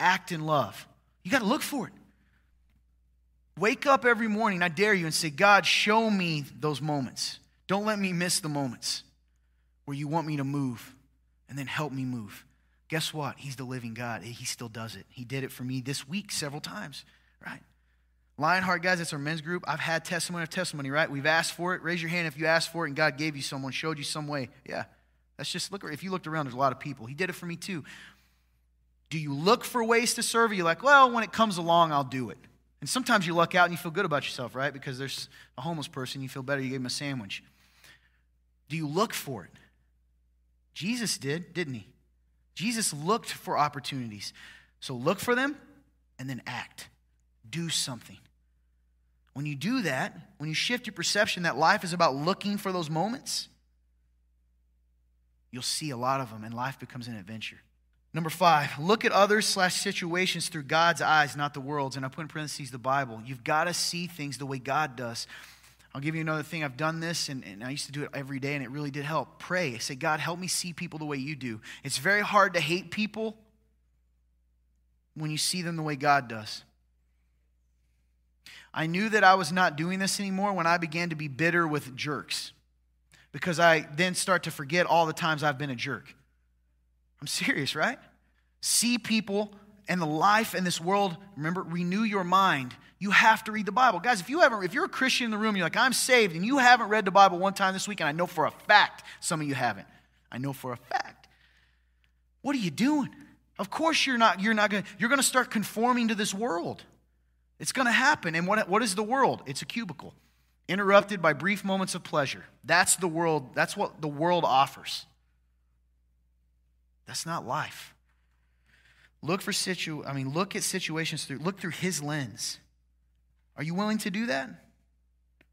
act in love. You got to look for it. Wake up every morning, I dare you, and say, God, show me those moments. Don't let me miss the moments where you want me to move and then help me move. Guess what? He's the living God. He still does it. He did it for me this week several times, right? Lionheart, guys, that's our men's group. I've had testimony of testimony, right? We've asked for it. Raise your hand if you asked for it and God gave you someone, showed you some way. Yeah. That's just look. If you looked around, there's a lot of people. He did it for me too. Do you look for ways to serve? You're like, well, when it comes along, I'll do it. And sometimes you luck out and you feel good about yourself, right? Because there's a homeless person, you feel better, you gave him a sandwich. Do you look for it? Jesus did, didn't he? Jesus looked for opportunities. So look for them and then act. Do something. When you do that, when you shift your perception that life is about looking for those moments, you'll see a lot of them and life becomes an adventure. Number five, look at others slash situations through God's eyes, not the world's. And I put in parentheses the Bible. You've got to see things the way God does. I'll give you another thing. I've done this, and, and I used to do it every day, and it really did help. Pray. Say, God, help me see people the way you do. It's very hard to hate people when you see them the way God does. I knew that I was not doing this anymore when I began to be bitter with jerks because I then start to forget all the times I've been a jerk. I'm serious, right? See people and the life in this world, remember, renew your mind. You have to read the Bible. Guys, if you haven't, if you're a Christian in the room, you're like, I'm saved, and you haven't read the Bible one time this week, and I know for a fact some of you haven't. I know for a fact. What are you doing? Of course you're not, you're not gonna, you're gonna start conforming to this world. It's to happen. And what, what is the world? It's a cubicle, interrupted by brief moments of pleasure. That's the world. That's what the world offers. That's not life. Look for situ. I mean, look at situations through. Look through His lens. Are you willing to do that?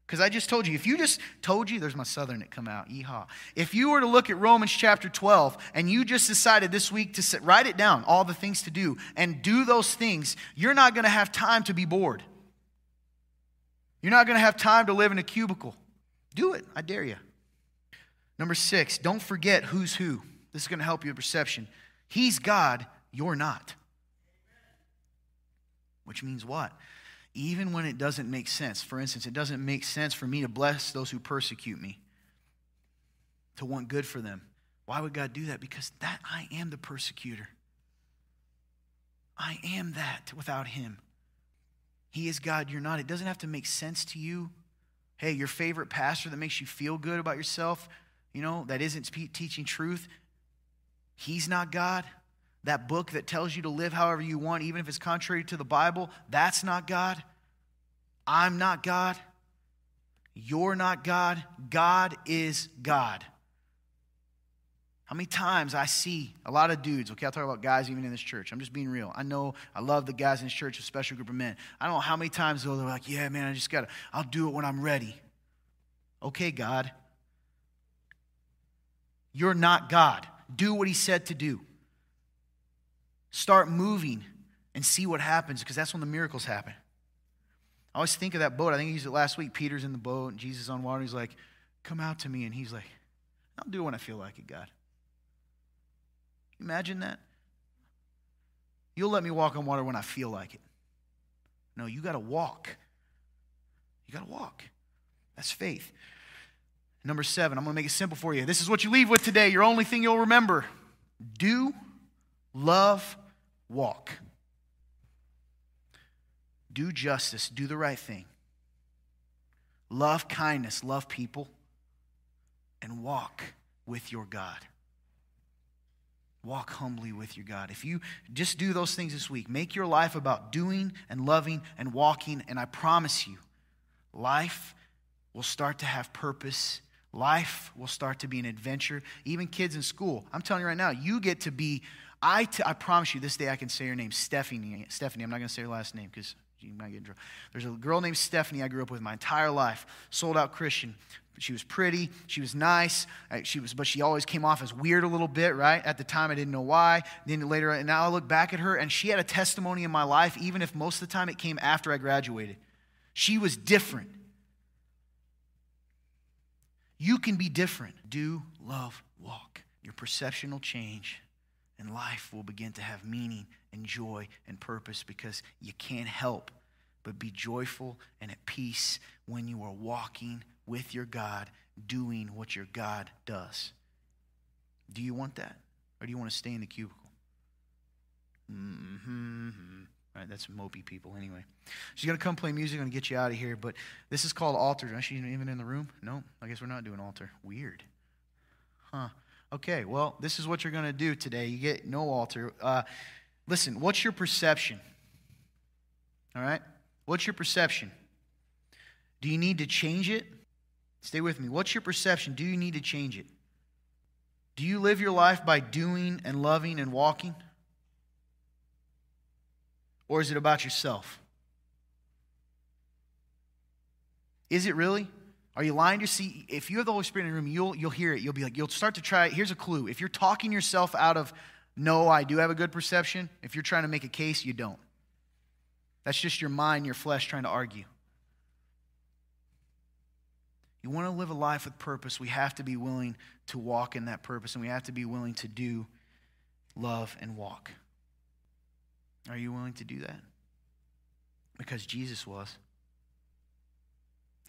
Because I just told you, if you just told you, there's my southern that come out, yeehaw. If you were to look at Romans chapter 12 and you just decided this week to sit, write it down, all the things to do, and do those things, you're not going to have time to be bored. You're not going to have time to live in a cubicle. Do it, I dare you. Number six, don't forget who's who. This is going to help you with perception. He's God, you're not. Which means what? even when it doesn't make sense. For instance, it doesn't make sense for me to bless those who persecute me, to want good for them. Why would God do that? Because that I am the persecutor. I am that without him. He is God, you're not. It doesn't have to make sense to you. Hey, your favorite pastor that makes you feel good about yourself, you know, that isn't teaching truth, he's not God. That book that tells you to live however you want, even if it's contrary to the Bible, that's not God. I'm not God. You're not God. God is God. How many times I see a lot of dudes, okay, I'll talk about guys even in this church. I'm just being real. I know I love the guys in this church, a special group of men. I don't know how many times though they're like, yeah, man, I just got to, I'll do it when I'm ready. Okay, God. You're not God. Do what he said to do. Start moving and see what happens because that's when the miracles happen. I always think of that boat. I think he used it last week. Peter's in the boat and Jesus on water. He's like, Come out to me. And he's like, I'll do it when I feel like it, God. Imagine that. You'll let me walk on water when I feel like it. No, you got to walk. You got to walk. That's faith. Number seven, I'm going to make it simple for you. This is what you leave with today, your only thing you'll remember. Do, love, walk. Do justice, do the right thing. Love kindness, love people, and walk with your God. Walk humbly with your God. If you just do those things this week, make your life about doing and loving and walking, and I promise you, life will start to have purpose. Life will start to be an adventure. Even kids in school, I'm telling you right now, you get to be. I, t- I promise you, this day I can say your name, Stephanie. Stephanie, I'm not going to say your last name because you might get in trouble. There's a girl named Stephanie I grew up with my entire life, sold out Christian. She was pretty, she was nice, she was, but she always came off as weird a little bit, right? At the time, I didn't know why. Then later, and now I look back at her, and she had a testimony in my life, even if most of the time it came after I graduated. She was different. You can be different. Do, love, walk. Your perception will change, and life will begin to have meaning and joy and purpose because you can't help but be joyful and at peace when you are walking with your God, doing what your God does. Do you want that? Or do you want to stay in the cubicle? Mm-hmm. All right, that's mopey people anyway. She's going to come play music. going to get you out of here. But this is called altar. Is she even in the room? No, I guess we're not doing altar. Weird. Huh. Okay, well, this is what you're going to do today. You get no altar. Uh, listen, what's your perception? All right? What's your perception? Do you need to change it? Stay with me. What's your perception? Do you need to change it? Do you live your life by doing and loving and walking? Or is it about yourself? Is it really? Are you lying to seat? If you have the Holy Spirit in the room, you'll, you'll hear it. You'll be like, you'll start to try. Here's a clue. If you're talking yourself out of, no, I do have a good perception, if you're trying to make a case, you don't. That's just your mind, your flesh trying to argue. You want to live a life with purpose, we have to be willing to walk in that purpose, and we have to be willing to do, love, and walk. Are you willing to do that? Because Jesus was.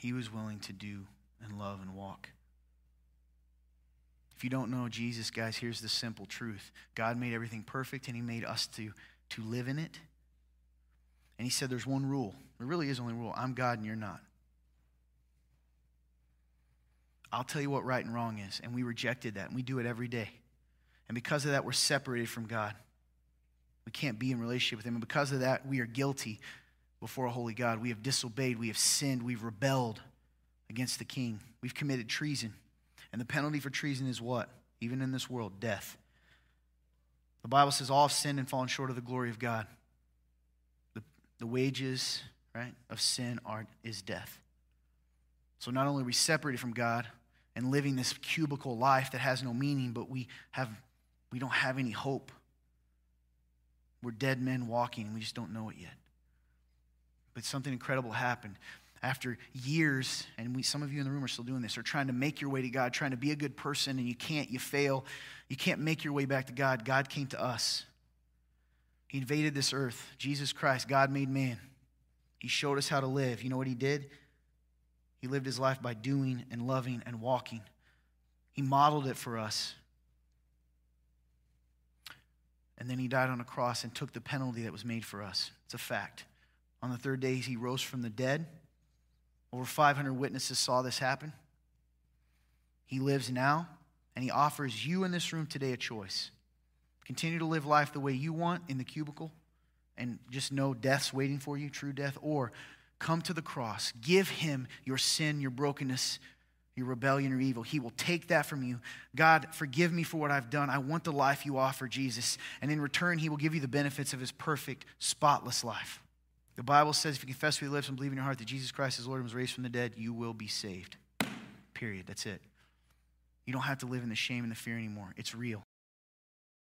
He was willing to do and love and walk. If you don't know Jesus, guys, here's the simple truth God made everything perfect, and He made us to, to live in it. And He said there's one rule. There really is only rule I'm God and you're not. I'll tell you what right and wrong is. And we rejected that, and we do it every day. And because of that, we're separated from God. We can't be in relationship with Him. And because of that, we are guilty before a holy God. We have disobeyed, we have sinned, we've rebelled against the King. We've committed treason. And the penalty for treason is what? Even in this world, death. The Bible says all have sinned and fallen short of the glory of God. The, the wages, right, of sin are, is death. So not only are we separated from God and living this cubicle life that has no meaning, but we have we don't have any hope. We're dead men walking, and we just don't know it yet. But something incredible happened. After years, and we, some of you in the room are still doing this, are trying to make your way to God, trying to be a good person, and you can't, you fail. You can't make your way back to God. God came to us. He invaded this earth. Jesus Christ, God made man. He showed us how to live. You know what he did? He lived his life by doing and loving and walking. He modeled it for us. And then he died on a cross and took the penalty that was made for us. It's a fact. On the third day, he rose from the dead. Over 500 witnesses saw this happen. He lives now, and he offers you in this room today a choice. Continue to live life the way you want in the cubicle and just know death's waiting for you, true death, or come to the cross. Give him your sin, your brokenness, your rebellion or evil. He will take that from you. God, forgive me for what I've done. I want the life you offer, Jesus. And in return, he will give you the benefits of his perfect, spotless life. The Bible says if you confess with your lips and believe in your heart that Jesus Christ is Lord and was raised from the dead, you will be saved. Period. That's it. You don't have to live in the shame and the fear anymore. It's real.